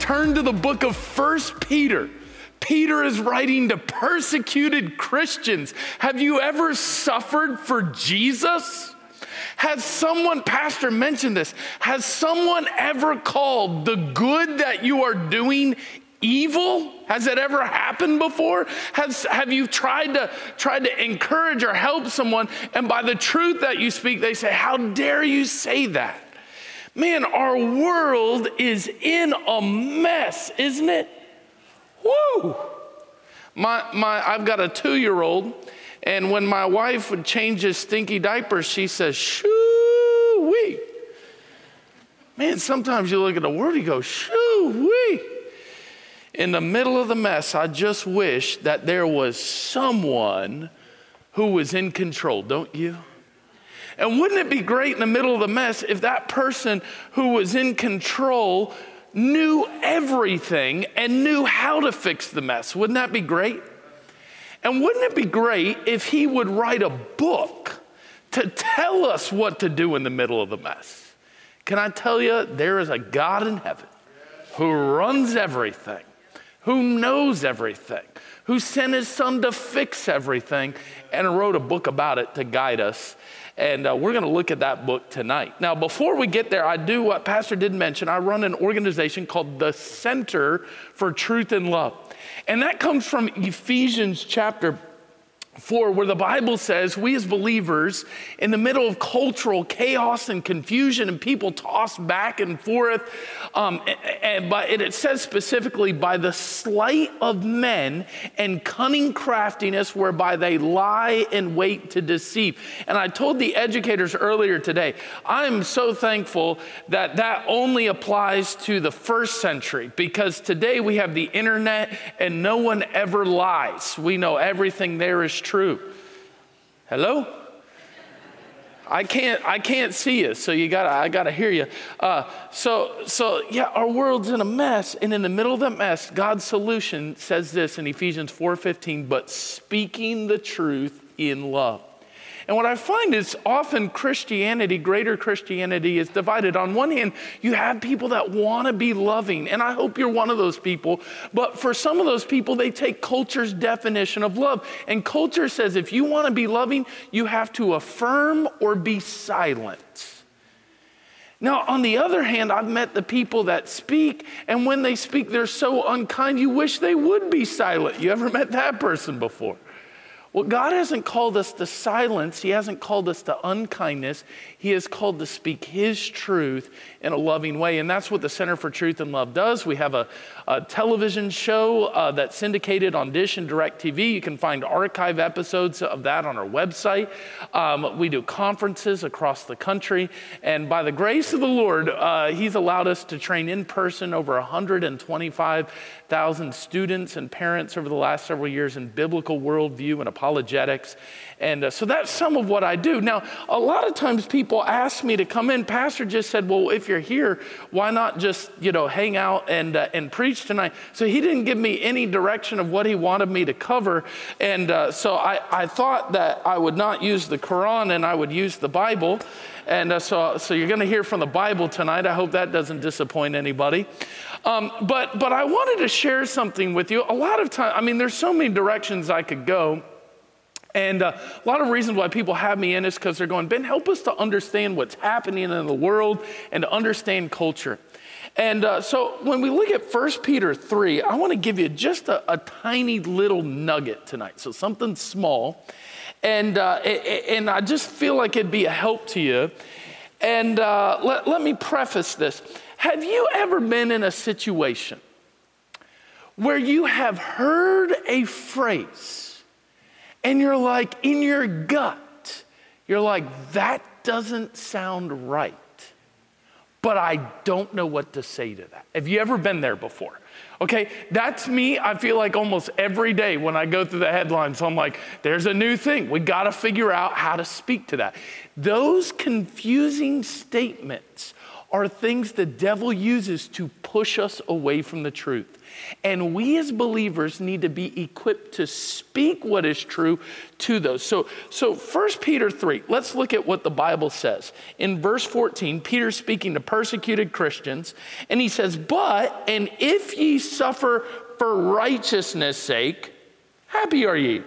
turn to the book of First Peter. Peter is writing to persecuted Christians. Have you ever suffered for Jesus? Has someone, Pastor mentioned this, has someone ever called the good that you are doing evil? Has it ever happened before? Has, have you tried to, tried to encourage or help someone, and by the truth that you speak, they say, How dare you say that? Man, our world is in a mess, isn't it? Woo! My, my, I've got a two year old, and when my wife would change his stinky diapers, she says, shoo wee. Man, sometimes you look at the word, you go, shoo wee. In the middle of the mess, I just wish that there was someone who was in control, don't you? And wouldn't it be great in the middle of the mess if that person who was in control knew everything and knew how to fix the mess? Wouldn't that be great? And wouldn't it be great if he would write a book to tell us what to do in the middle of the mess? Can I tell you, there is a God in heaven who runs everything, who knows everything, who sent his son to fix everything, and wrote a book about it to guide us and uh, we're going to look at that book tonight. Now, before we get there, I do what Pastor did mention. I run an organization called the Center for Truth and Love. And that comes from Ephesians chapter 4, where the Bible says we as believers, in the middle of cultural chaos and confusion and people tossed back and forth, um, and, but it says specifically by the sleight of men and cunning craftiness whereby they lie and wait to deceive. And I told the educators earlier today, I'm so thankful that that only applies to the first century because today we have the internet and no one ever lies. We know everything there is true. Hello? I can't, I can't see you, so you gotta, I gotta hear you. Uh, so, so yeah, our world's in a mess, and in the middle of that mess, God's solution says this in Ephesians 4:15, but speaking the truth in love. And what I find is often Christianity, greater Christianity, is divided. On one hand, you have people that want to be loving, and I hope you're one of those people. But for some of those people, they take culture's definition of love. And culture says if you want to be loving, you have to affirm or be silent. Now, on the other hand, I've met the people that speak, and when they speak, they're so unkind, you wish they would be silent. You ever met that person before? Well, God hasn't called us to silence. He hasn't called us to unkindness. He has called to speak His truth in a loving way. And that's what the Center for Truth and Love does. We have a, a television show uh, that's syndicated on Dish and DirecTV. You can find archive episodes of that on our website. Um, we do conferences across the country. And by the grace of the Lord, uh, He's allowed us to train in person over 125,000 students and parents over the last several years in biblical worldview and apologetics. And uh, so that's some of what I do. Now, a lot of times people ask me to come in. Pastor just said, well, if you're here, why not just, you know, hang out and, uh, and preach tonight? So he didn't give me any direction of what he wanted me to cover. And uh, so I, I thought that I would not use the Quran and I would use the Bible. And uh, so, so you're going to hear from the Bible tonight. I hope that doesn't disappoint anybody. Um, but, but I wanted to share something with you. A lot of time, I mean, there's so many directions I could go. And uh, a lot of reasons why people have me in is because they're going, Ben, help us to understand what's happening in the world and to understand culture. And uh, so when we look at 1 Peter 3, I want to give you just a, a, tiny little nugget tonight. So something small. And, uh, and I just feel like it'd be a help to you. And uh, let, let me preface this. Have you ever been in a situation where you have heard a phrase? And you're like, in your gut, you're like, that doesn't sound right. but I don't know what to say to that. Have you ever been there before? Okay, that's me. I feel like almost every day when I go through the headlines, I'm like, there's a new thing. We got to figure out how to speak to that. Those confusing statements are things the devil uses to push us away from the truth. And we as believers need to be equipped to speak what is true to those. So, so 1 Peter 3, let's look at what the Bible says. In verse 14, Peter's speaking to persecuted Christians, and he says, But, and if ye suffer for righteousness' sake, happy are ye.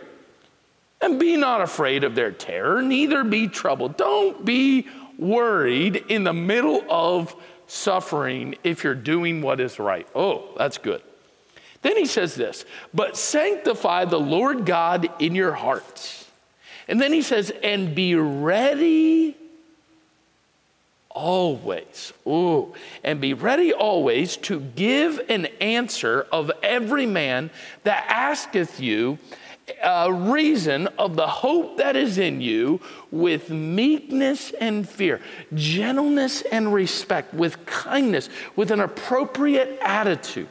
And be not afraid of their terror, neither be troubled. Don't be worried in the middle of suffering if you're doing what is right. Oh, that's good. Then he says this, but sanctify the Lord God in your hearts. And then he says, and be ready always. Ooh, and be ready always to give an answer of every man that asketh you a reason of the hope that is in you with meekness and fear, gentleness and respect, with kindness, with an appropriate attitude.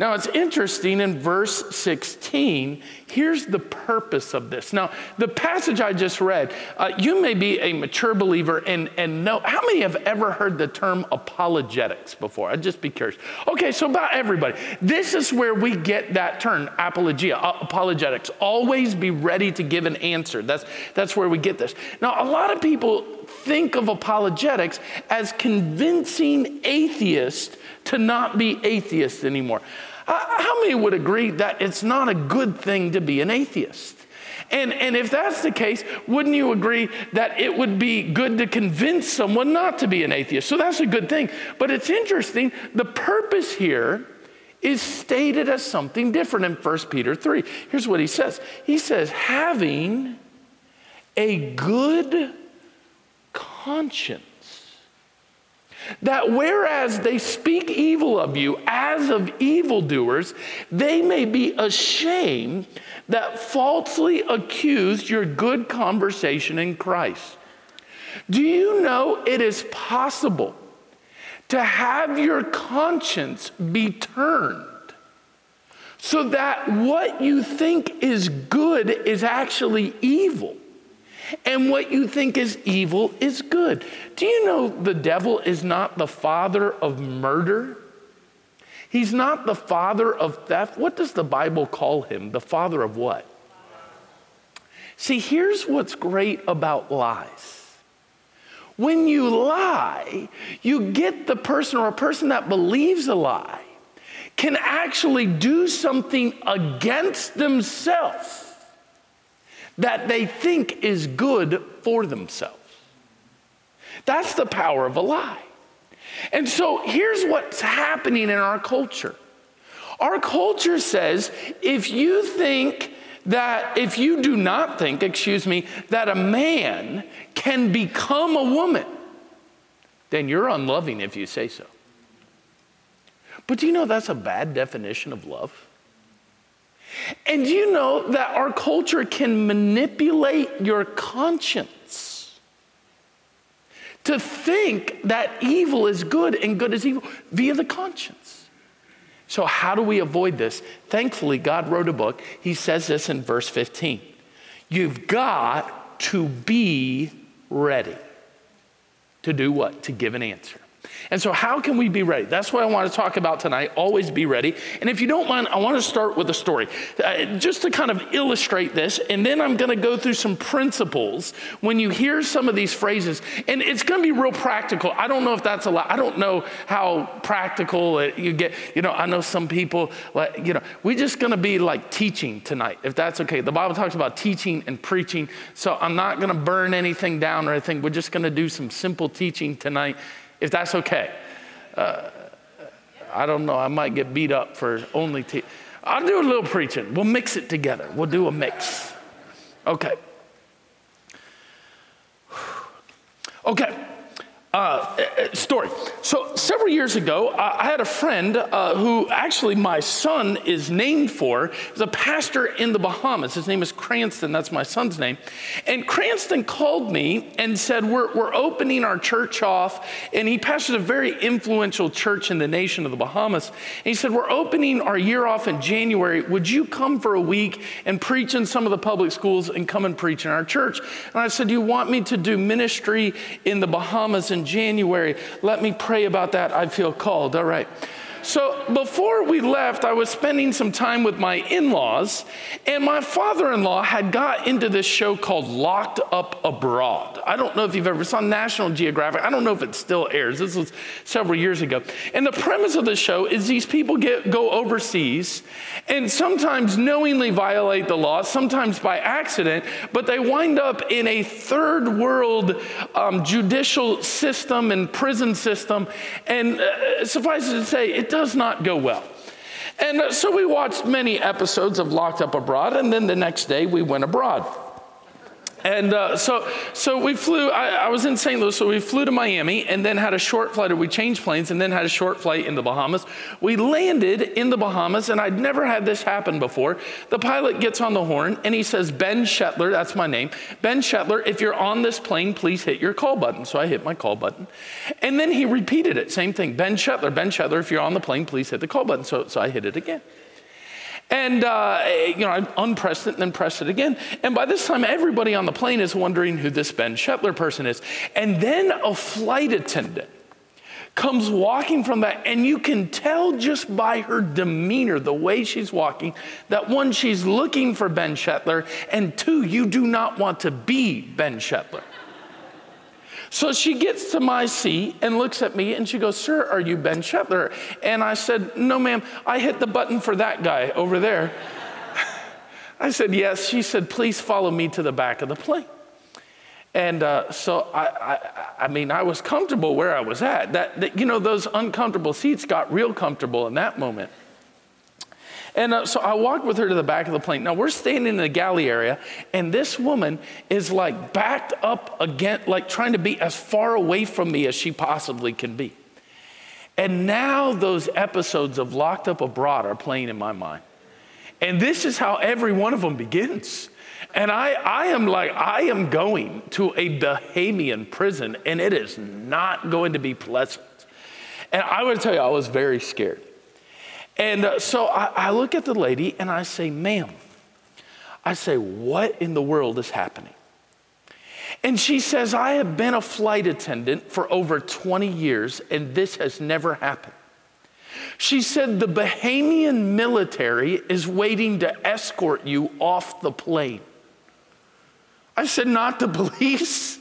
Now, it's interesting in verse 16, here's the purpose of this. Now, the passage I just read, uh, you may be a mature believer and, and know, how many have ever heard the term apologetics before? I'd just be curious. Okay, so about everybody. This is where we get that term, apologia, uh, apologetics. Always be ready to give an answer. That's, that's where we get this. Now, a lot of people think of apologetics as convincing atheists to not be atheists anymore. Uh, how many would agree that it's not a good thing to be an atheist? And, and if that's the case, wouldn't you agree that it would be good to convince someone not to be an atheist? So that's a good thing. But it's interesting, the purpose here is stated as something different in 1 Peter 3. Here's what he says He says, having a good conscience that whereas they speak evil of you as of evildoers, they may be ashamed that falsely accused your good conversation in Christ. Do you know it is possible to have your conscience be turned so that what you think is good is actually evil? And what you think is evil is good. Do you know the devil is not the father of murder? He's not the father of theft. What does the Bible call him? The father of what? See, here's what's great about lies. When you lie, you get the person or a person that believes a lie can actually do something against themselves that they think is good for themselves. That's the power of a lie. And so here's what's happening in our culture. Our culture says if you think that, if you do not think, excuse me, that a man can become a woman, then you're unloving if you say so. But do you know that's a bad definition of love? And you know that our culture can manipulate your conscience to think that evil is good and good is evil via the conscience. So, how do we avoid this? Thankfully, God wrote a book. He says this in verse 15 You've got to be ready. To do what? To give an answer. And so, how can we be ready? That's what I want to talk about tonight. Always be ready. And if you don't mind, I want to start with a story uh, just to kind of illustrate this. And then I'm going to go through some principles when you hear some of these phrases. And it's going to be real practical. I don't know if that's a lot. I don't know how practical you get. You know, I know some people, like, you know, we're just going to be like teaching tonight, if that's okay. The Bible talks about teaching and preaching. So, I'm not going to burn anything down or anything. We're just going to do some simple teaching tonight if that's okay. Uh, I don't know, I might get beat up for only te- I'll do a little preaching. We'll mix it together. We'll do a mix. Okay. Okay. Uh, story. So several years ago, I had a friend uh, who actually my son is named for. He's a pastor in the Bahamas. His name is Cranston. That's my son's name. And Cranston called me and said, "We're we're opening our church off." And he pastors a very influential church in the nation of the Bahamas. And he said, "We're opening our year off in January. Would you come for a week and preach in some of the public schools and come and preach in our church?" And I said, "Do you want me to do ministry in the Bahamas?" In January. Let me pray about that. I feel called. All right. So before we left, I was spending some time with my in laws, and my father in law had got into this show called Locked Up Abroad. I don't know if you've ever saw National Geographic. I don't know if it still airs. This was several years ago. And the premise of the show is these people get, go overseas and sometimes knowingly violate the law, sometimes by accident, but they wind up in a third world um, judicial system and prison system. And uh, suffice it to say, it does not go well. And uh, so we watched many episodes of Locked Up Abroad, and then the next day we went abroad. And uh, so, so we flew, I, I, was in St. Louis, so we flew to Miami and then had a short flight, or we changed planes and then had a short flight in the Bahamas. We landed in the Bahamas, and I'd never had this happen before. The pilot gets on the horn and he says, Ben Shetler, that's my name. Ben Shetler, if you're on this plane, please hit your call button. So I hit my call button. And then he repeated it, same thing. Ben Shetler, Ben Shetler, if you're on the plane, please hit the call button. So, so I hit it again. And, uh, you know, I unpressed it and then pressed it again. And by this time, everybody on the plane is wondering who this Ben Shetler person is. And then a flight attendant comes walking from that, and you can tell just by her demeanor, the way she's walking, that one, she's looking for Ben Shetler, and two, you do not want to be Ben Shetler. So she gets to my seat and looks at me and she goes, Sir, are you Ben Shetler? And I said, No, ma'am, I hit the button for that guy over there. I said, Yes. She said, Please follow me to the back of the plane. And uh, so I, I, I, mean, I was comfortable where I was at. That, that, you know, those uncomfortable seats got real comfortable in that moment. And uh, so I walked with her to the back of the plane. Now we're standing in the galley area, and this woman is like backed up again, like trying to be as far away from me as she possibly can be. And now those episodes of Locked Up Abroad are playing in my mind. And this is how every one of them begins. And I, I am like, I am going to a Bahamian prison, and it is not going to be pleasant. And I would tell you, I was very scared. And uh, so I, I look at the lady and I say, ma'am, I say, what in the world is happening? And she says, I have been a flight attendant for over 20 years and this has never happened. She said, the Bahamian military is waiting to escort you off the plane. I said, not the police.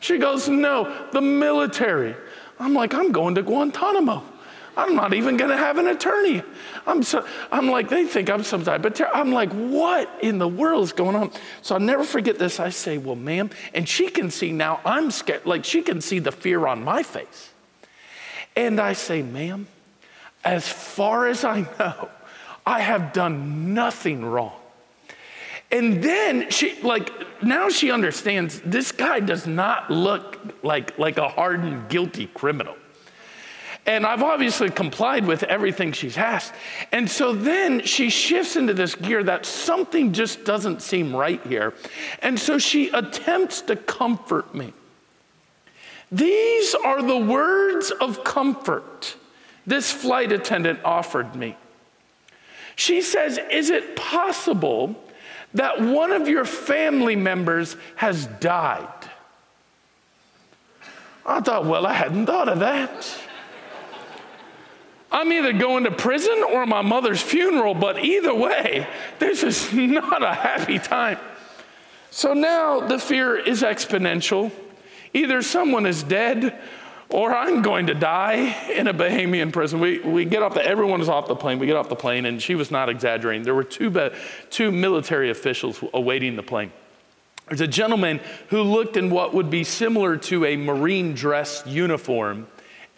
She goes, no, the military. I'm like, I'm going to Guantanamo. I'm not even going to have an attorney. I'm, so, I'm like, they think I'm some type of terror. I'm like, what in the world is going on? So I'll never forget this. I say, well, ma'am, and she can see now I'm scared, like she can see the fear on my face. And I say, ma'am, as far as I know, I have done nothing wrong. And then she, like, now she understands this guy does not look like, like a hardened, guilty criminal. And I've obviously complied with everything she's asked. And so then she shifts into this gear that something just doesn't seem right here. And so she attempts to comfort me. These are the words of comfort this flight attendant offered me. She says, Is it possible that one of your family members has died? I thought, Well, I hadn't thought of that. I'm either going to prison or my mother's funeral, but either way, this is not a happy time. So now the fear is exponential. Either someone is dead or I'm going to die in a Bahamian prison. We, we get off the, everyone is off the plane. We get off the plane, and she was not exaggerating. There were two, two military officials awaiting the plane. There's a gentleman who looked in what would be similar to a Marine dress uniform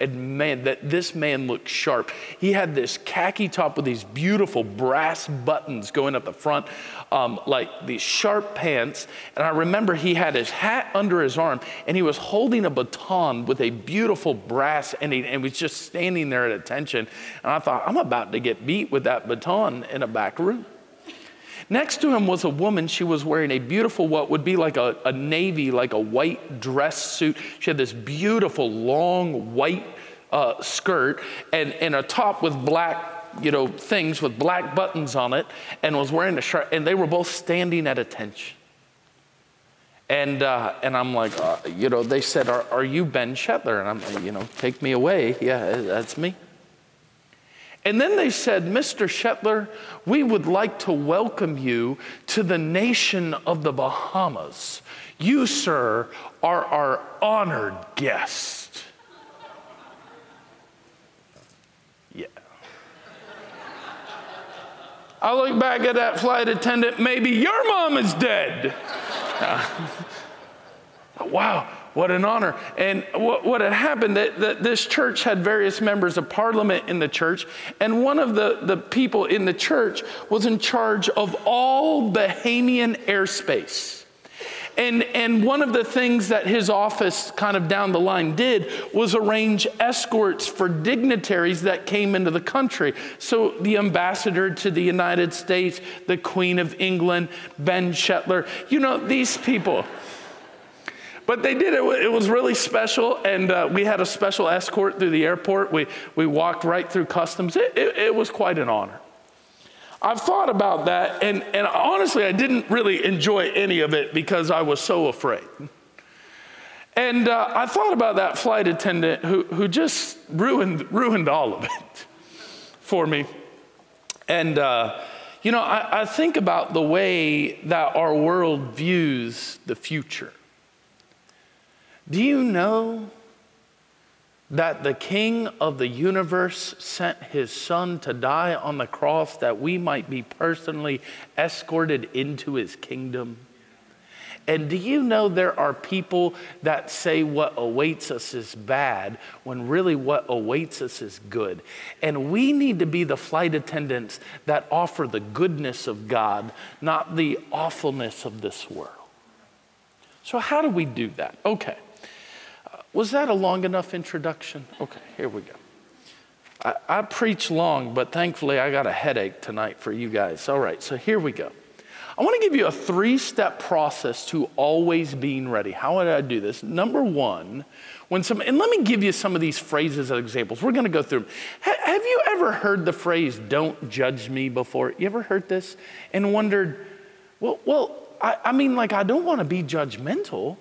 And man, that this man looked sharp. He had this khaki top with these beautiful brass buttons going up the front, um, like these sharp pants. And I remember he had his hat under his arm and he was holding a baton with a beautiful brass and he and was just standing there at attention. And I thought, I'm about to get beat with that baton in a back room. Next to him was a woman. She was wearing a beautiful, what would be like a, a navy, like a white dress suit. She had this beautiful, long white uh, skirt and, and a top with black you know, things with black buttons on it and was wearing a shirt, and they were both standing at attention. And, uh, and I'm like, uh, you know, they said, are, are you Ben Shetler? And I'm like, you know, take me away. Yeah, that's me. And then they said, Mr. Shetler, we would like to welcome you to the nation of the Bahamas. You, sir, are our honored guest. Yeah. I look back at that flight attendant, maybe your mom is dead. Wow what an honor. And what, what had happened, that, that this church had various members of parliament in the church, and one of the, the people in the church was in charge of all Bahamian airspace. And, and one of the things that his office kind of down the line did was arrange escorts for dignitaries that came into the country. So the ambassador to the United States, the Queen of England, Ben Shetler, you know, these people. But they did it. It was really special, and uh, we had a special escort through the airport. We, we walked right through customs. It, it, it was quite an honor. I've thought about that, and, and honestly, I didn't really enjoy any of it because I was so afraid. And uh, I thought about that flight attendant who, who just ruined, ruined all of it for me. And, uh, you know, I, I think about the way that our world views the future. Do you know that the King of the universe sent his Son to die on the cross that we might be personally escorted into his kingdom? And do you know there are people that say what awaits us is bad when really what awaits us is good? And we need to be the flight attendants that offer the goodness of God, not the awfulness of this world. So, how do we do that? Okay. Was that a long enough introduction? Okay, here we go. I, I preach long, but thankfully I got a headache tonight for you guys. All right, so here we go. I want to give you a three step process to always being ready. How would I do this? Number one, when some, and let me give you some of these phrases as examples. We're going to go through them. Ha, have you ever heard the phrase, don't judge me before? You ever heard this and wondered, well, well I, I mean, like, I don't want to be judgmental,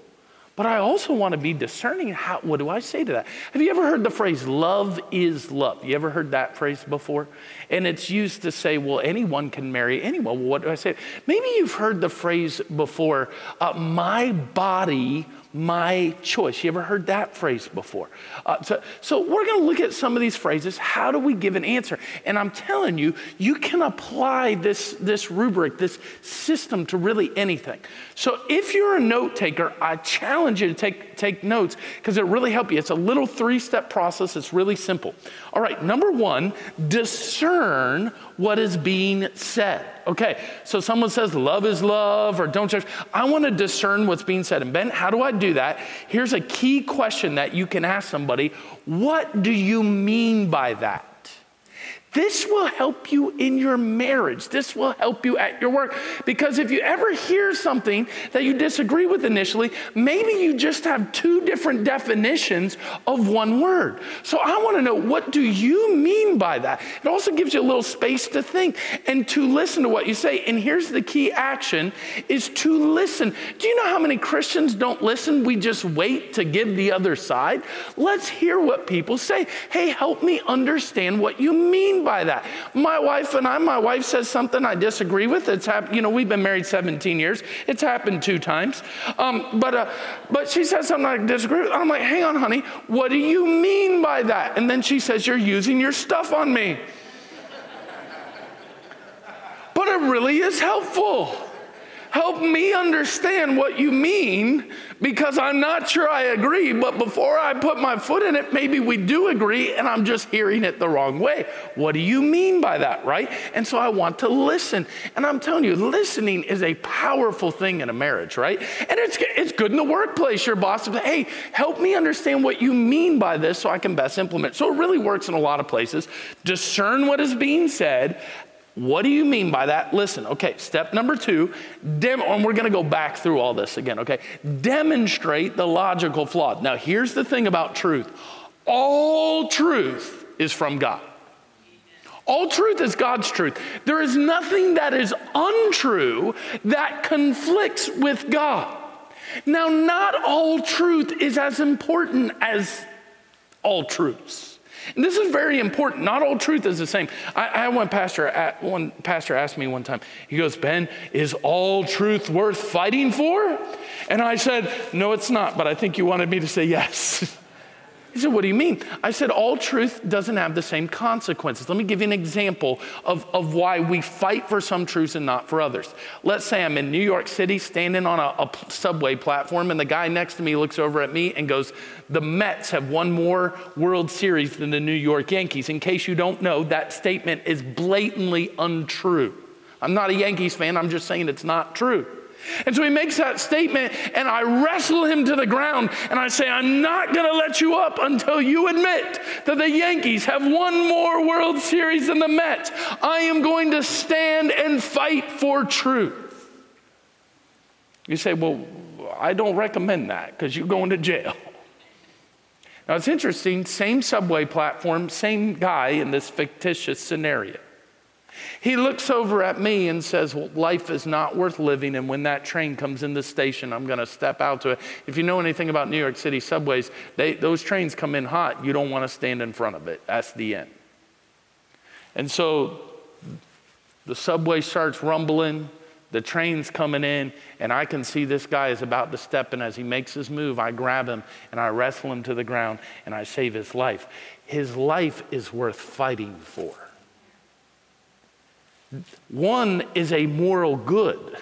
but I also want to be discerning. How, what do I say to that? Have you ever heard the phrase, love is love? You ever heard that phrase before? And it's used to say, well, anyone can marry anyone. Well, what do I say? Maybe you've heard the phrase before, uh, my body my choice. You ever heard that phrase before? Uh, so, so we're going to look at some of these phrases. How do we give an answer? And I'm telling you, you can apply this, this rubric, this system to really anything. So if you're a note taker, I challenge you to take, take notes because it really help you. It's a little three step process. It's really simple. All right, number one, discern what is being said. Okay, so someone says love is love or don't judge. I want to discern what's being said. And Ben, how do I do that? Here's a key question that you can ask somebody What do you mean by that? This will help you in your marriage. This will help you at your work. Because if you ever hear something that you disagree with initially, maybe you just have two different definitions of one word. So I want to know what do you mean by that? It also gives you a little space to think and to listen to what you say. And here's the key action is to listen. Do you know how many Christians don't listen? We just wait to give the other side. Let's hear what people say. Hey, help me understand what you mean by that. My wife and I, my wife says something I disagree with. It's happened, you know, we've been married 17 years. It's happened two times. Um, but, uh, but she says something I disagree with. I'm like, hang on, honey, what do you mean by that? And then she says, you're using your stuff on me. but it really is helpful. Help me understand what you mean because I'm not sure I agree, but before I put my foot in it, maybe we do agree and I'm just hearing it the wrong way. What do you mean by that, right? And so I want to listen. And I'm telling you, listening is a powerful thing in a marriage, right? And it's, it's good in the workplace. Your boss says, hey, help me understand what you mean by this so I can best implement. So it really works in a lot of places. Discern what is being said, what do you mean by that? Listen, okay, step number two, dem- and we're gonna go back through all this again, okay? Demonstrate the logical flaw. Now, here's the thing about truth all truth is from God. All truth is God's truth. There is nothing that is untrue that conflicts with God. Now, not all truth is as important as all truths. And this is very important. Not all truth is the same. I, I one pastor, one pastor asked me one time. He goes, "Ben, is all truth worth fighting for?" And I said, "No, it's not." But I think you wanted me to say yes. He said, What do you mean? I said, All truth doesn't have the same consequences. Let me give you an example of, of why we fight for some truths and not for others. Let's say I'm in New York City standing on a, a subway platform, and the guy next to me looks over at me and goes, The Mets have won more World Series than the New York Yankees. In case you don't know, that statement is blatantly untrue. I'm not a Yankees fan, I'm just saying it's not true. And so he makes that statement, and I wrestle him to the ground, and I say, I'm not going to let you up until you admit that the Yankees have won more World Series than the Mets. I am going to stand and fight for truth. You say, Well, I don't recommend that because you're going to jail. Now it's interesting, same subway platform, same guy in this fictitious scenario. He looks over at me and says, well, Life is not worth living. And when that train comes in the station, I'm going to step out to it. If you know anything about New York City subways, they, those trains come in hot. You don't want to stand in front of it. That's the end. And so the subway starts rumbling. The train's coming in, and I can see this guy is about to step in. As he makes his move, I grab him and I wrestle him to the ground and I save his life. His life is worth fighting for. One is a moral good,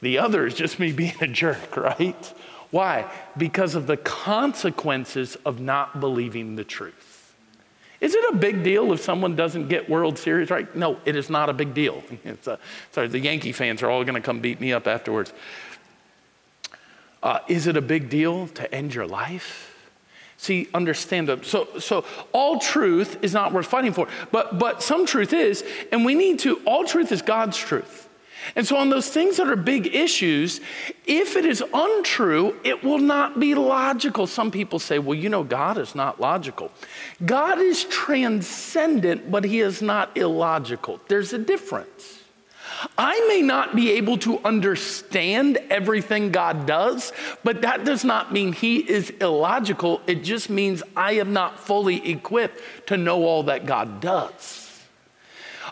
the other is just me being a jerk, right? Why? Because of the consequences of not believing the truth. Is it a big deal if someone doesn't get World Series right? No, it is not a big deal. A, sorry, the Yankee fans are all going to come beat me up afterwards. Uh, is it a big deal to end your life? See, understand them. So, so all truth is not worth fighting for, but, but some truth is, and we need to, all truth is God's truth. And so, on those things that are big issues, if it is untrue, it will not be logical. Some people say, well, you know, God is not logical. God is transcendent, but he is not illogical. There's a difference. I may not be able to understand everything God does, but that does not mean He is illogical. It just means I am not fully equipped to know all that God does.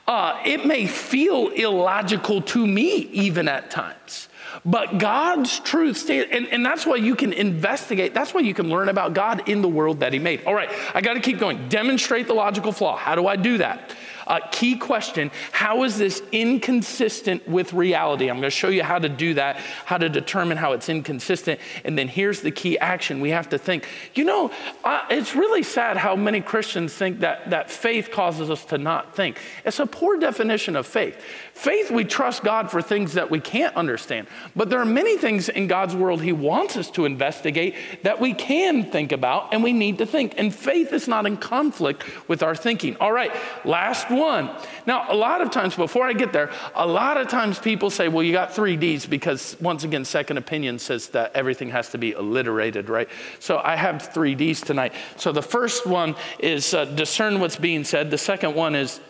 Uh, it may feel illogical to me, even at times. But God's truth, and, and that's why you can investigate, that's why you can learn about God in the world that He made. All right, I got to keep going. Demonstrate the logical flaw. How do I do that? Uh, key question How is this inconsistent with reality? I'm going to show you how to do that, how to determine how it's inconsistent. And then here's the key action we have to think. You know, uh, it's really sad how many Christians think that, that faith causes us to not think. It's a poor definition of faith. Faith, we trust God for things that we can't understand. But there are many things in God's world He wants us to investigate that we can think about and we need to think. And faith is not in conflict with our thinking. All right, last one. Now, a lot of times, before I get there, a lot of times people say, well, you got three D's because, once again, second opinion says that everything has to be alliterated, right? So I have three D's tonight. So the first one is uh, discern what's being said, the second one is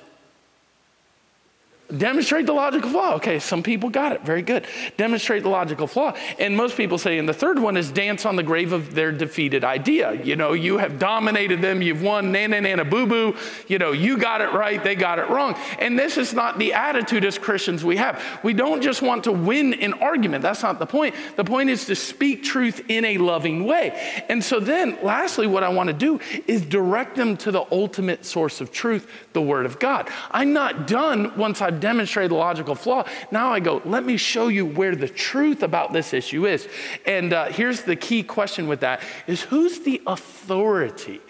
Demonstrate the logical flaw. Okay, some people got it. Very good. Demonstrate the logical flaw. And most people say, and the third one is dance on the grave of their defeated idea. You know, you have dominated them, you've won, nana, nana, boo boo. You know, you got it right, they got it wrong. And this is not the attitude as Christians we have. We don't just want to win an argument. That's not the point. The point is to speak truth in a loving way. And so then, lastly, what I want to do is direct them to the ultimate source of truth, the Word of God. I'm not done once I've demonstrated the logical flaw. Now I go, let me show you where the truth about this issue is. And uh, here's the key question with that is who's the authority?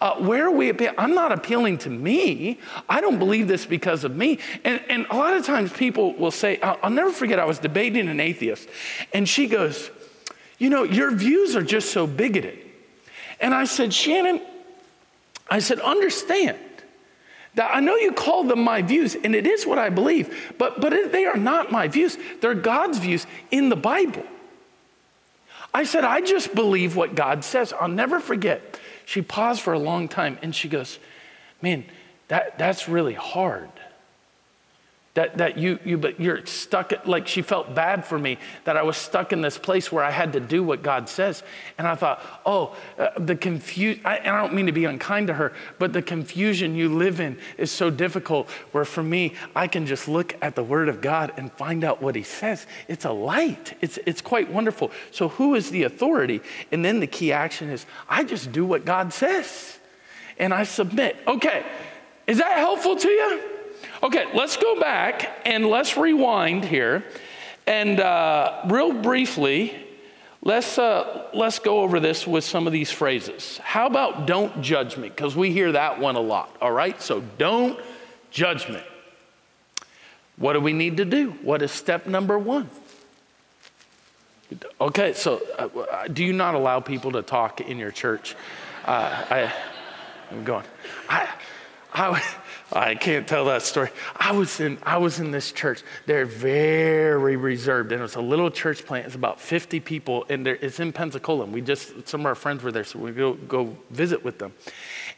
Uh, where are we? I'm not appealing to me. I don't believe this because of me. And, and a lot of times people will say, I'll, I'll never forget, I was debating an atheist, and she goes, You know, your views are just so bigoted. And I said, Shannon, I said, understand that I know you call them my views, and it is what I believe, but, but they are not my views. They're God's views in the Bible. I said, I just believe what God says. I'll never forget. She paused for a long time and she goes, Man, that, that's really hard. That, that you, you, but you're stuck, at, like she felt bad for me that I was stuck in this place where I had to do what God says. And I thought, oh, uh, the confusion, and I don't mean to be unkind to her, but the confusion you live in is so difficult where for me, I can just look at the Word of God and find out what He says. It's a light, it's, it's quite wonderful. So, who is the authority? And then the key action is I just do what God says and I submit. Okay, is that helpful to you? Okay, let's go back and let's rewind here. And uh, real briefly, let's, uh, let's go over this with some of these phrases. How about don't judge me? Because we hear that one a lot, all right? So don't judge me. What do we need to do? What is step number one? Okay, so uh, do you not allow people to talk in your church? Uh, I, I'm going. I, I, I can't tell that story. I was in, I was in this church. They're very reserved. And it was a little church plant. It's about 50 people. And it's in Pensacola. And we just, some of our friends were there. So we go, go visit with them.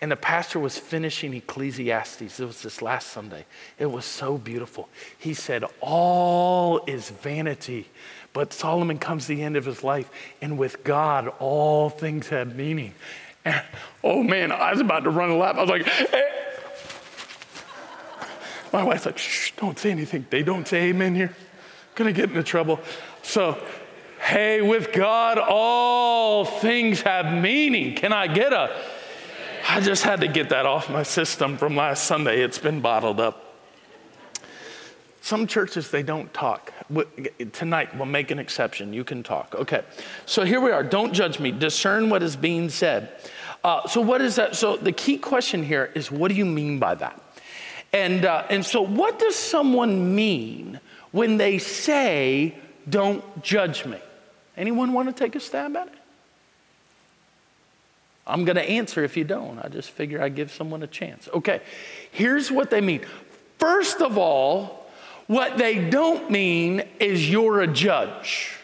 And the pastor was finishing Ecclesiastes. It was this last Sunday. It was so beautiful. He said, All is vanity. But Solomon comes to the end of his life. And with God, all things have meaning. And, oh man, I was about to run a lap. I was like, hey, my wife's like, shh, don't say anything. They don't say amen here. I'm Gonna get into trouble. So, hey, with God, all things have meaning. Can I get a? I just had to get that off my system from last Sunday. It's been bottled up. Some churches, they don't talk. Tonight, we'll make an exception. You can talk. Okay. So here we are. Don't judge me. Discern what is being said. Uh, so, what is that? So, the key question here is what do you mean by that? And, uh, and so, what does someone mean when they say, don't judge me? Anyone want to take a stab at it? I'm going to answer if you don't. I just figure I give someone a chance. Okay, here's what they mean. First of all, what they don't mean is you're a judge.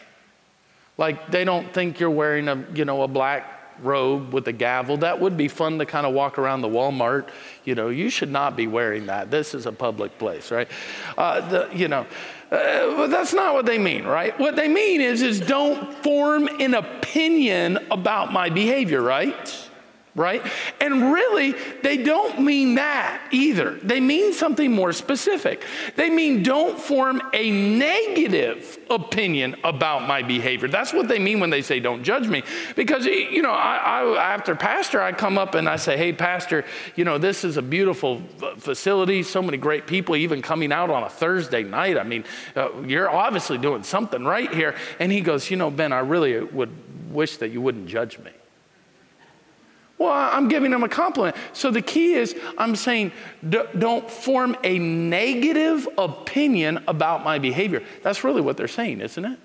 Like they don't think you're wearing a, you know, a black robe with a gavel. That would be fun to kind of walk around the Walmart. You know, you should not be wearing that. This is a public place, right? Uh, the, you know, uh, that's not what they mean, right? What they mean is, is don't form an opinion about my behavior, right? Right? And really, they don't mean that either. They mean something more specific. They mean don't form a negative opinion about my behavior. That's what they mean when they say don't judge me. Because, you know, I, I, after pastor, I come up and I say, hey, pastor, you know, this is a beautiful facility, so many great people, even coming out on a Thursday night. I mean, uh, you're obviously doing something right here. And he goes, you know, Ben, I really would wish that you wouldn't judge me. Well, I'm giving them a compliment. So the key is I'm saying don't form a negative opinion about my behavior. That's really what they're saying, isn't it?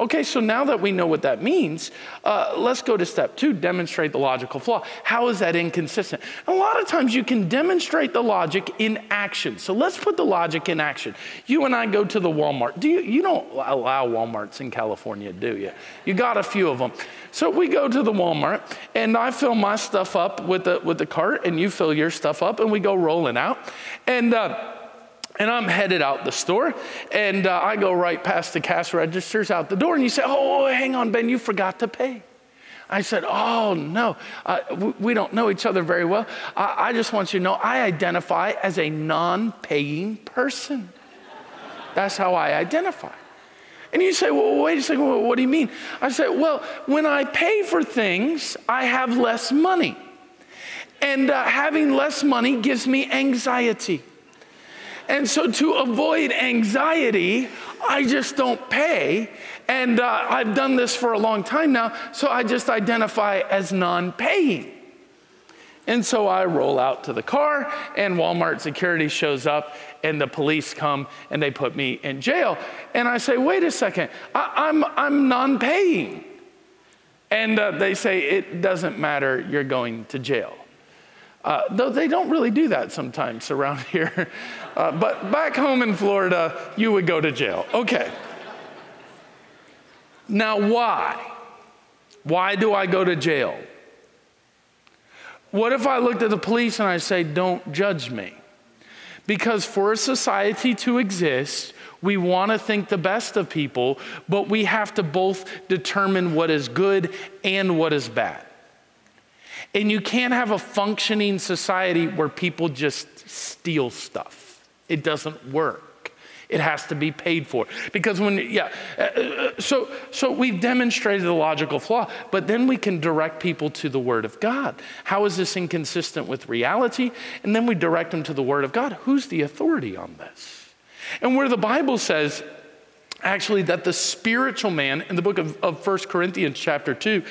Okay, so now that we know what that means, uh, let's go to step two demonstrate the logical flaw. How is that inconsistent? A lot of times you can demonstrate the logic in action. So let's put the logic in action. You and I go to the Walmart. Do you, you don't allow Walmarts in California, do you? You got a few of them. So we go to the Walmart, and I fill my stuff up with the, with the cart, and you fill your stuff up, and we go rolling out. And uh, and I'm headed out the store, and uh, I go right past the cash registers out the door, and you say, Oh, hang on, Ben, you forgot to pay. I said, Oh, no, uh, we don't know each other very well. I, I just want you to know I identify as a non paying person. That's how I identify. And you say, Well, wait a second, what do you mean? I said, Well, when I pay for things, I have less money. And uh, having less money gives me anxiety. And so to avoid anxiety, I just don't pay. And uh, I've done this for a long time now, so I just identify as non paying. And so I roll out to the car, and Walmart security shows up, and the police come and they put me in jail. And I say, wait a second, I, am I'm, I'm non paying. And uh, they say, it doesn't matter, you're going to jail. Uh, though they don't really do that sometimes around here. Uh, but back home in Florida, you would go to jail. Okay. Now, why? Why do I go to jail? What if I looked at the police and I say, don't judge me? Because for a society to exist, we want to think the best of people, but we have to both determine what is good and what is bad. And you can't have a functioning society where people just steal stuff. It doesn't work. It has to be paid for. Because when, yeah, uh, uh, so, so we've demonstrated the logical flaw, but then we can direct people to the Word of God. How is this inconsistent with reality? And then we direct them to the Word of God. Who's the authority on this? And where the Bible says, actually, that the spiritual man, in the book of, of 1 Corinthians, chapter 2,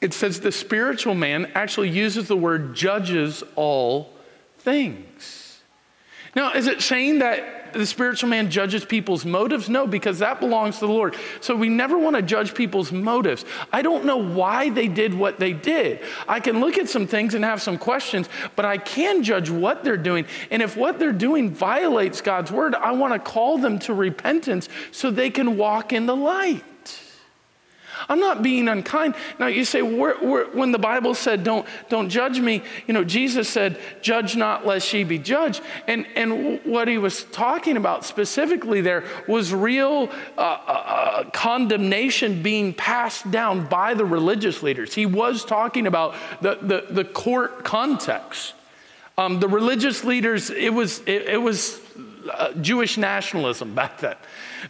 it says the spiritual man actually uses the word judges all things. Now, is it saying that the spiritual man judges people's motives? No, because that belongs to the Lord. So we never want to judge people's motives. I don't know why they did what they did. I can look at some things and have some questions, but I can judge what they're doing. And if what they're doing violates God's word, I want to call them to repentance so they can walk in the light. I'm not being unkind. Now you say, when the Bible said, don't, don't judge me, you know, Jesus said, judge not lest ye be judged. And, and what he was talking about specifically there was real uh, uh, uh, condemnation being passed down by the religious leaders. He was talking about the, the, the court context. Um, the religious leaders, it was, it, it was uh, Jewish nationalism back then.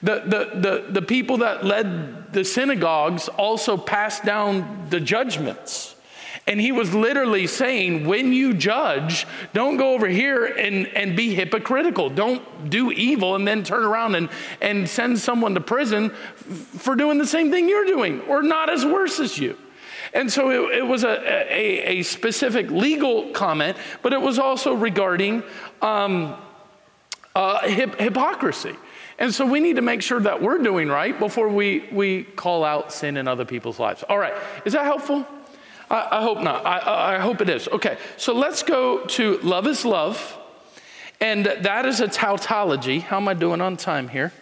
The, the, the, the people that led the synagogues also passed down the judgments. And he was literally saying, when you judge, don't go over here and, and be hypocritical. Don't do evil and then turn around and, and send someone to prison for doing the same thing you're doing or not as worse as you. And so it, it was a, a, a, specific legal comment, but it was also regarding um, uh, hip, hypocrisy. And so we need to make sure that we're doing right before we, we call out sin in other people's lives. All right, is that helpful? I, I hope not. I, I hope it is. Okay, so let's go to love is love. And that is a tautology. How am I doing on time here?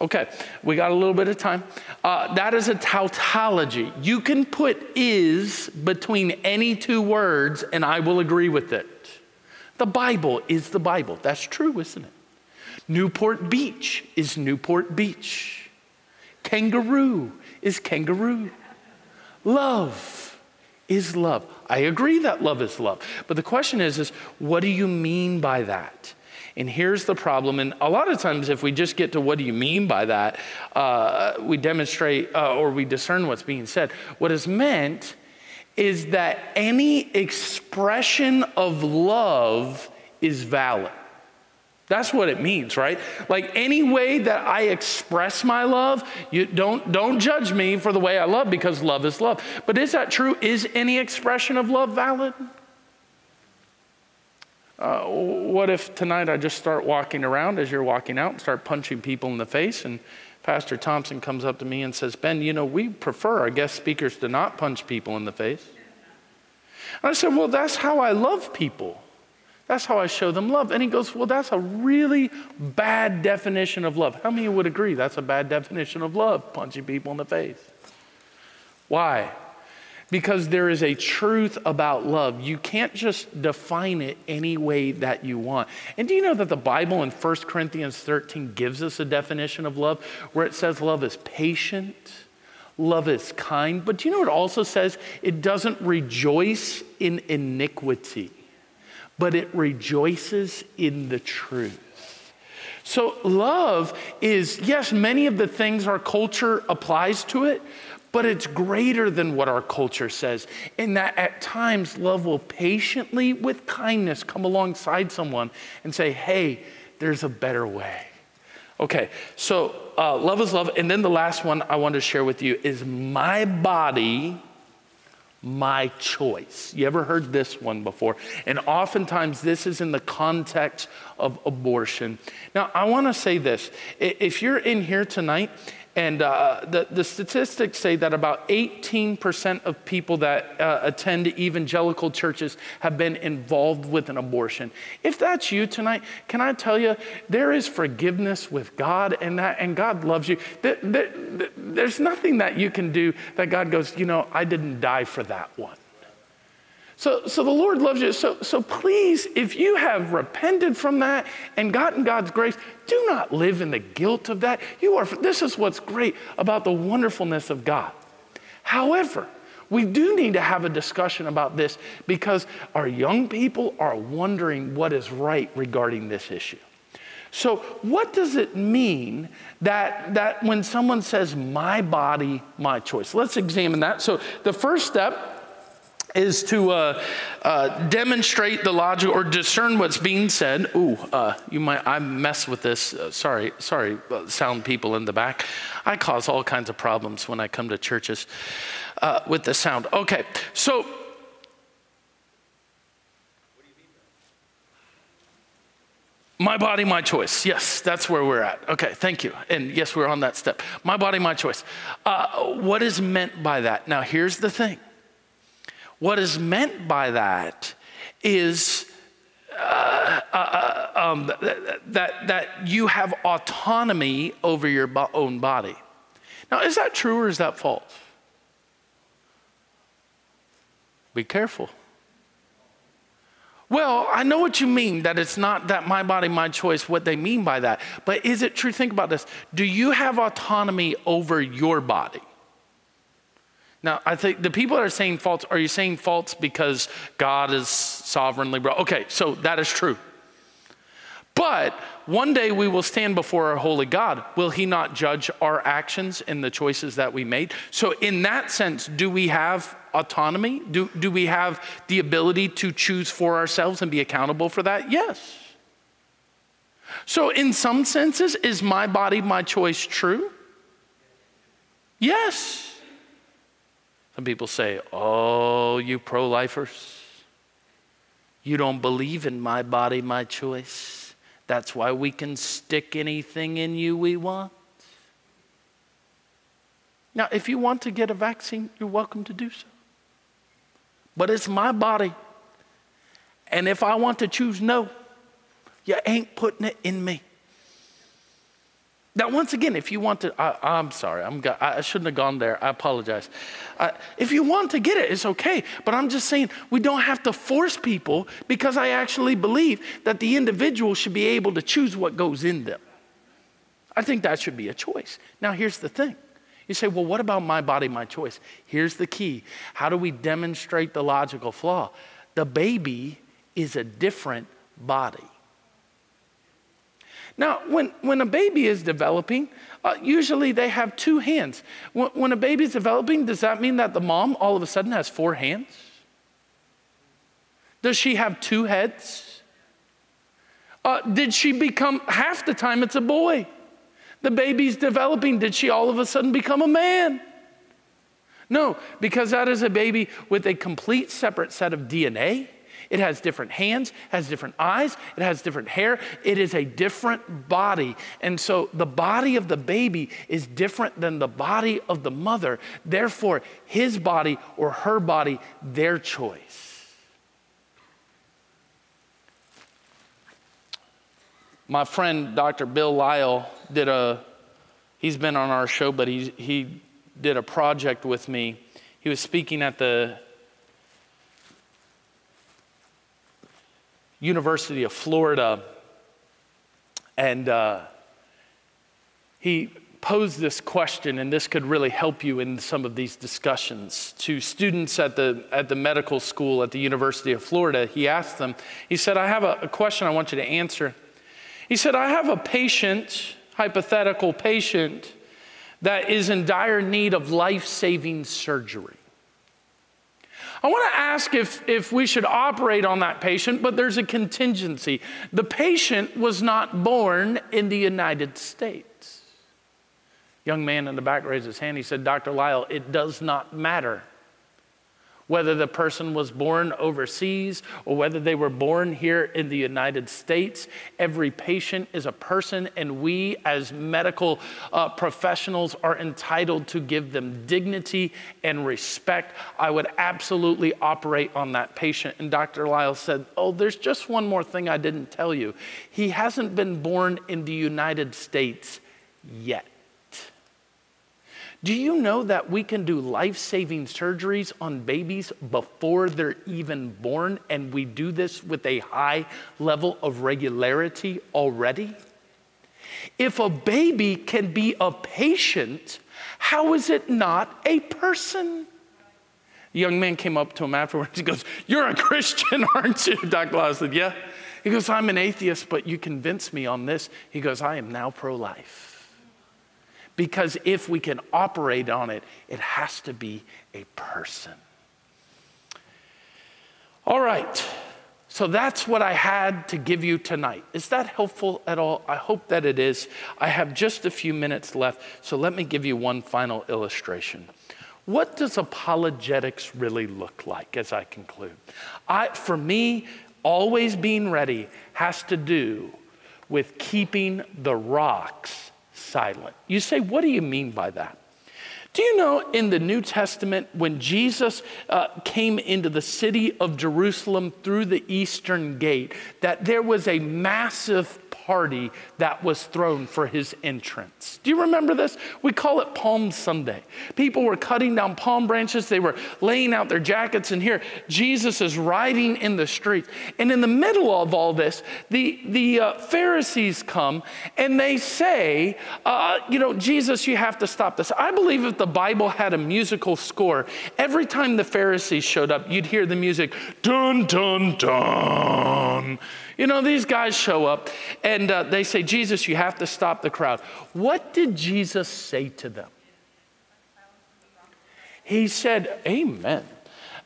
Okay, we got a little bit of time. Uh, that is a tautology. You can put is between any two words, and I will agree with it. The Bible is the Bible. That's true, isn't it? Newport Beach is Newport Beach. Kangaroo is kangaroo. Love is love. I agree that love is love. But the question is, is what do you mean by that? And here's the problem. And a lot of times, if we just get to what do you mean by that, uh, we demonstrate uh, or we discern what's being said. What is meant is that any expression of love is valid. That's what it means, right? Like any way that I express my love, you don't don't judge me for the way I love because love is love. But is that true? Is any expression of love valid? Uh, what if tonight I just start walking around as you're walking out and start punching people in the face and Pastor Thompson comes up to me and says, Ben, you know, we prefer our guest speakers to not punch people in the face. And I said, Well, that's how I love people. That's how I show them love. And he goes, Well, that's a really bad definition of love. How many would agree that's a bad definition of love, punching people in the face? Why? Because there is a truth about love. You can't just define it any way that you want. And do you know that the Bible in 1 Corinthians 13 gives us a definition of love where it says love is patient, love is kind, but do you know it also says it doesn't rejoice in iniquity but it rejoices in the truth. So, love is, yes, many of the things our culture applies to it, but it's greater than what our culture says. In that at times, love will patiently, with kindness, come alongside someone and say, hey, there's a better way. Okay, so uh, love is love. And then the last one I want to share with you is my body, my choice. You ever heard this one before? And oftentimes this is in the context of abortion. Now, I want to say this. If you're in here tonight and uh, the, the statistics say that about 18% of people that uh, attend evangelical churches have been involved with an abortion. If that's you tonight, can I tell you, there is forgiveness with God and, that, and God loves you. There, there, there's nothing that you can do that God goes, you know, I didn't die for that one. So, so the Lord loves you. So, so please, if you have repented from that and gotten God's grace, do not live in the guilt of that. You are, this is what's great about the wonderfulness of God. However, we do need to have a discussion about this because our young people are wondering what is right regarding this issue. So, what does it mean that, that when someone says, my body, my choice? Let's examine that. So, the first step is to uh, uh, demonstrate the logic or discern what's being said. Ooh, uh, you might, I mess with this. Uh, sorry, sorry, uh, sound people in the back. I cause all kinds of problems when I come to churches uh, with the sound. Okay, so. My body, my choice. Yes, that's where we're at. Okay, thank you. And yes, we're on that step. My body, my choice. what is meant by that? Now, here's the thing what is meant by that is uh, uh, uh um, that, that you have autonomy over your own body. Now, is that true or is that false? Be careful. Well, I know what you mean, that it's not that my body, my choice, what they mean by that. But is it true? Think about this. Do you have autonomy over your body? Now, I think the people that are saying false, are you saying false because God is sovereignly brought? Okay, so that is true. But one day we will stand before our holy God. Will he not judge our actions and the choices that we made? So, in that sense, do we have autonomy? Do, do we have the ability to choose for ourselves and be accountable for that? Yes. So, in some senses, is my body, my choice true? Yes. Some people say, Oh, you pro lifers, you don't believe in my body, my choice. That's why we can stick anything in you we want. Now, if you want to get a vaccine, you're welcome to do so. But it's my body. And if I want to choose no, you ain't putting it in me. Now, once again, if you want to, I, am sorry, I'm, I shouldn't have gone there. I apologize. Uh, if you want to get it, it's okay. But I'm just saying we don't have to force people because I actually believe that the individual should be able to choose what goes in them. I think that should be a choice. Now, here's the thing. You say, well, what about my body, my choice? Here's the key. How do we demonstrate the logical flaw? The baby is a different body. Now, when, when a baby is developing, uh, usually they have two hands. When, when a baby is developing, does that mean that the mom all of a sudden has four hands? Does she have two heads? Uh, did she become, half the time it's a boy. The baby's developing. Did she all of a sudden become a man? No, because that is a baby with a complete separate set of DNA it has different hands, has different eyes, it has different hair. It is a different body. And so the body of the baby is different than the body of the mother. Therefore, his body or her body, their choice. My friend Dr. Bill Lile did a, he's been on our show, but he, he did a project with me. He was speaking at the University of Florida, and uh, he posed this question, and this could really help you in some of these discussions. To students at the, at the medical school at the University of Florida, he asked them, he said, I have a, a question I want you to answer. He said, I have a patient, hypothetical patient, that is in dire need of life saving surgery. I want to ask if, if we should operate on that patient, but there's a contingency. The patient was not born in the United States. Young man in the back raised his hand. He said, Dr. Lile, it does not matter whether the person was born overseas or whether they were born here in the United States. Every patient is a person, and we as medical uh, professionals are entitled to give them dignity and respect. I would absolutely operate on that patient. And Dr. Lile said, Oh, there's just one more thing I didn't tell you. He hasn't been born in the United States yet. Do you know that we can do life saving surgeries on babies before they're even born? And we do this with a high level of regularity already? If a baby can be a patient, how is it not a person? The young man came up to him afterwards. He goes, You're a Christian, aren't you? Dr. Lile said, Yeah. He goes, I'm an atheist, but you convinced me on this. He goes, I am now pro life. Because if we can operate on it, it has to be a person. All right. So that's what I had to give you tonight. Is that helpful at all? I hope that it is. I have just a few minutes left, so let me give you one final illustration. What does apologetics really look like as I conclude? I, for me, always being ready has to do with keeping the rocks silent. You say, what do you mean by that? Do you know in the New Testament, when Jesus uh, came into the city of Jerusalem through the eastern gate, that there was a massive party that was thrown for his entrance. Do you remember this? We call it Palm Sunday. People were cutting down palm branches, they were laying out their jackets, and here Jesus is riding in the streets. And in the middle of all this, the, the uh, Pharisees come and they say, uh, You know, Jesus, you have to stop this. I believe if the Bible had a musical score, every time the Pharisees showed up, you'd hear the music, dun, dun, dun. You know, these guys show up and uh, they say, Jesus, you have to stop the crowd. What did Jesus say to them? He said, Amen.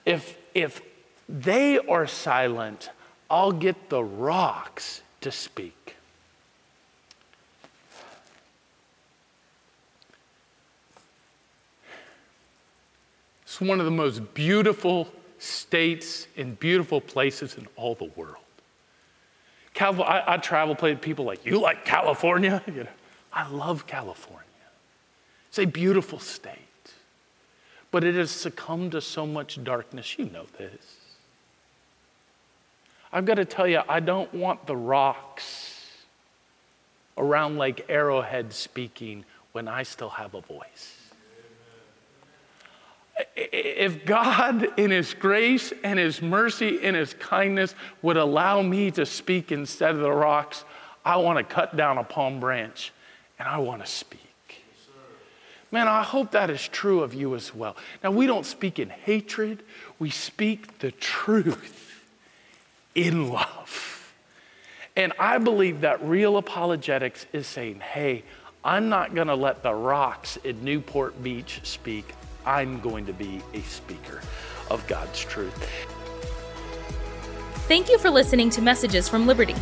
If, if they are silent, I'll get the rocks to speak. It's one of the most beautiful states and beautiful places in all the world. I, I travel, play with people like, you like California? You know, I love California. It's a beautiful state, but it has succumbed to so much darkness. You know this. I've got to tell you, I don't want the rocks around Lake Arrowhead speaking when I still have a voice if God, in His grace and His mercy and His kindness, would allow me to speak instead of the rocks, I want to cut down a palm branch and I want to speak. Man, I hope that is true of you as well. Now, we don't speak in hatred, we speak the truth in love. And I believe that real apologetics is saying, hey, I'm not going to let the rocks in Newport Beach speak. I'm going to be a speaker of God's truth. Thank you for listening to Messages from Liberty.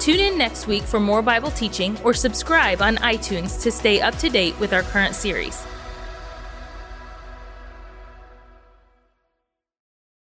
Tune in next week for more Bible teaching or subscribe on iTunes to stay up to date with our current series.